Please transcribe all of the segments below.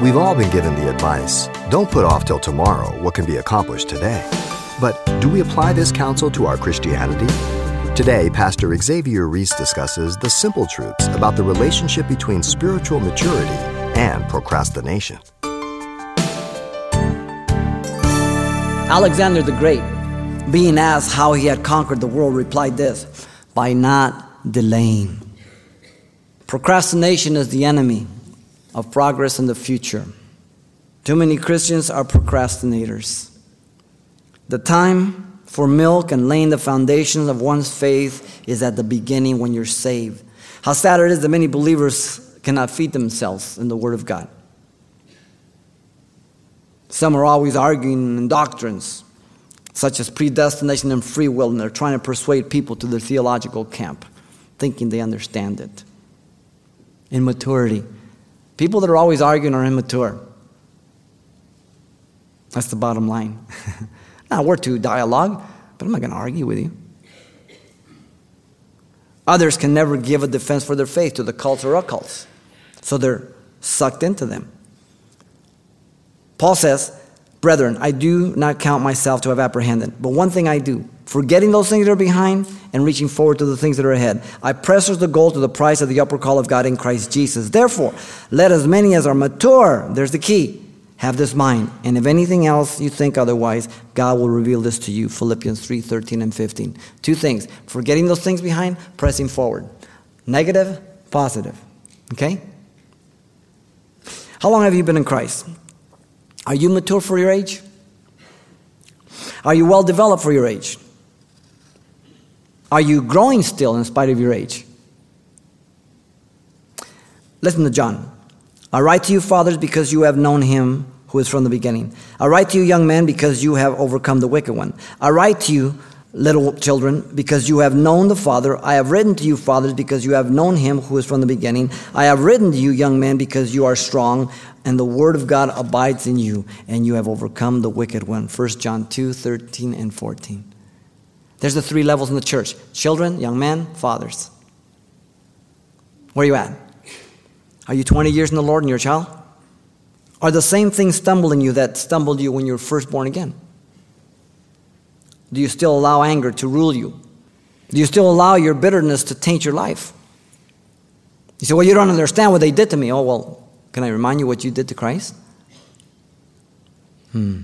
We've all been given the advice don't put off till tomorrow what can be accomplished today. But do we apply this counsel to our Christianity? Today, Pastor Xavier Ries discusses the simple truths about the relationship between spiritual maturity and procrastination. Alexander the Great, being asked how he had conquered the world, replied this by not delaying. Procrastination is the enemy of progress in the future. Too many Christians are procrastinators. The time for milk and laying the foundations of one's faith is at the beginning when you're saved. How sad it is that many believers cannot feed themselves in the Word of God. Some are always arguing in doctrines such as predestination and free will, and they're trying to persuade people to their theological camp, thinking they understand it. Immaturity. People that are always arguing are immature. That's the bottom line. now, we're to dialogue, but I'm not going to argue with you. Others can never give a defense for their faith to the cults or occults, so they're sucked into them. Paul says, Brethren, I do not count myself to have apprehended, but one thing I do, forgetting those things that are behind and reaching forward to the things that are ahead. I press towards the goal to the price of the upper call of God in Christ Jesus. Therefore, let as many as are mature, there's the key, have this mind. And if anything else you think otherwise, God will reveal this to you. Philippians 3 13 and 15. Two things forgetting those things behind, pressing forward. Negative, positive. Okay? How long have you been in Christ? Are you mature for your age? Are you well developed for your age? Are you growing still in spite of your age? Listen to John. I write to you, fathers, because you have known him who is from the beginning. I write to you, young men, because you have overcome the wicked one. I write to you, little children, because you have known the Father. I have written to you, fathers, because you have known him who is from the beginning. I have written to you, young men, because you are strong and the word of God abides in you, and you have overcome the wicked one. 1 John 2 13 and 14. There's the three levels in the church children, young men, fathers. Where are you at? Are you 20 years in the Lord and you're a child? Are the same things stumbling you that stumbled you when you were first born again? Do you still allow anger to rule you? Do you still allow your bitterness to taint your life? You say, Well, you don't understand what they did to me. Oh, well, can I remind you what you did to Christ? Hmm.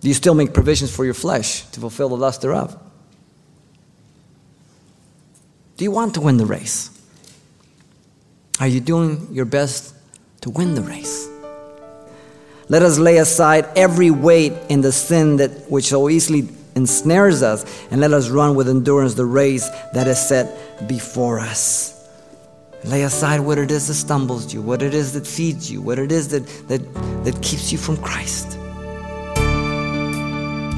Do you still make provisions for your flesh to fulfill the lust thereof? Do you want to win the race? Are you doing your best to win the race? Let us lay aside every weight in the sin that which so easily ensnares us, and let us run with endurance the race that is set before us. Lay aside what it is that stumbles you, what it is that feeds you, what it is that, that, that keeps you from Christ.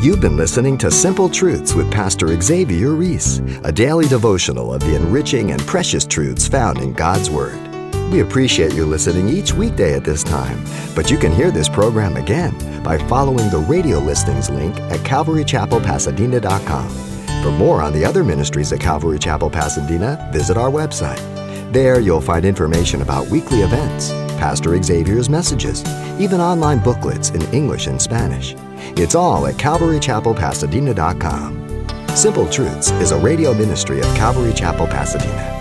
You've been listening to Simple Truths with Pastor Xavier Ries, a daily devotional of the enriching and precious truths found in God's Word. We appreciate you listening each weekday at this time, but you can hear this program again by following the radio listings link at calvarychapelpasadena.com. For more on the other ministries at Calvary Chapel Pasadena, visit our website there you'll find information about weekly events, Pastor Xavier's messages, even online booklets in English and Spanish. It's all at calvarychapelpasadena.com. Simple Truths is a radio ministry of Calvary Chapel, Pasadena.